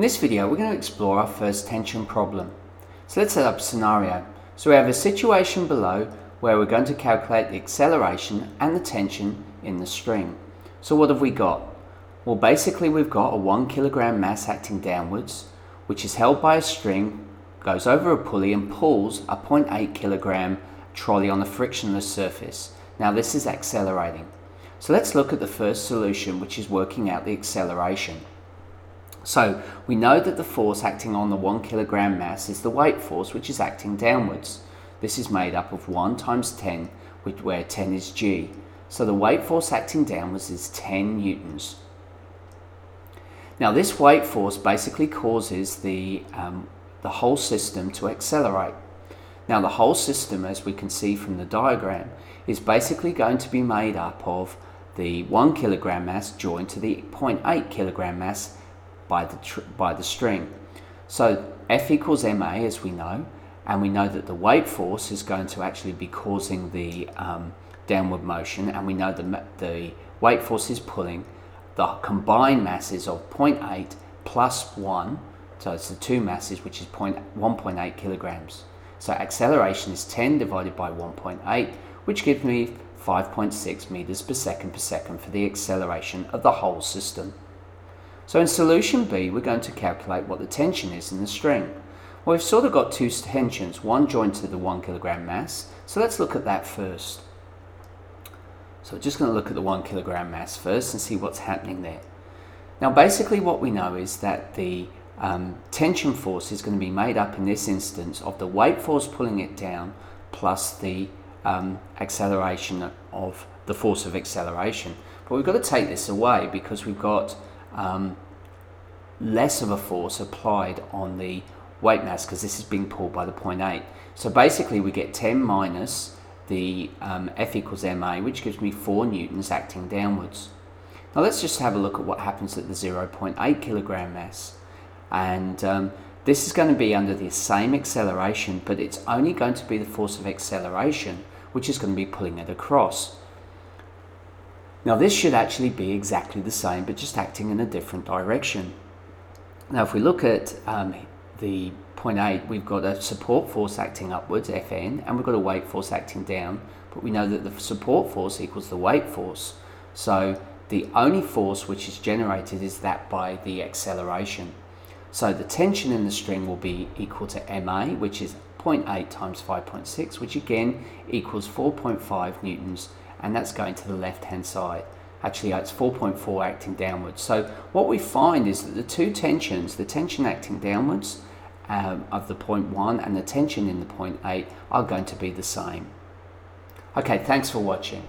this video we're going to explore our first tension problem. So let's set up a scenario. So we have a situation below where we're going to calculate the acceleration and the tension in the string. So what have we got? Well basically we've got a 1 kilogram mass acting downwards which is held by a string, goes over a pulley and pulls a 0.8 kilogram trolley on a frictionless surface. Now this is accelerating. So let's look at the first solution which is working out the acceleration. So we know that the force acting on the 1 kilogram mass is the weight force which is acting downwards. This is made up of 1 times 10 where 10 is g. So the weight force acting downwards is 10 newtons. Now this weight force basically causes the, um, the whole system to accelerate. Now the whole system as we can see from the diagram is basically going to be made up of the 1 kilogram mass joined to the 0.8 kilogram mass by the, by the string. So F equals ma as we know, and we know that the weight force is going to actually be causing the um, downward motion, and we know the, the weight force is pulling the combined masses of 0.8 plus 1, so it's the two masses, which is 1.8 kilograms. So acceleration is 10 divided by 1.8, which gives me 5.6 meters per second per second for the acceleration of the whole system. So in solution B, we're going to calculate what the tension is in the string. Well, we've sort of got two tensions, one joined to the one kilogram mass. So let's look at that first. So we're just going to look at the one kilogram mass first and see what's happening there. Now, basically what we know is that the um, tension force is going to be made up in this instance of the weight force pulling it down plus the um, acceleration of the force of acceleration. But we've got to take this away because we've got um, less of a force applied on the weight mass because this is being pulled by the 0.8. So basically we get 10 minus the um, F equals ma, which gives me 4 newtons acting downwards. Now let's just have a look at what happens at the 0.8 kilogram mass. And um, this is going to be under the same acceleration, but it's only going to be the force of acceleration, which is going to be pulling it across. Now this should actually be exactly the same, but just acting in a different direction. Now if we look at um, the point 8, we've got a support force acting upwards, Fn, and we've got a weight force acting down, but we know that the support force equals the weight force. So the only force which is generated is that by the acceleration. So the tension in the string will be equal to Ma, which is 0.8 times 5.6, which again equals 4.5 newtons and that's going to the left hand side. Actually, it's 4.4 acting downwards. So what we find is that the two tensions, the tension acting downwards um, of the point 1 and the tension in the point 8 are going to be the same. Okay, thanks for watching.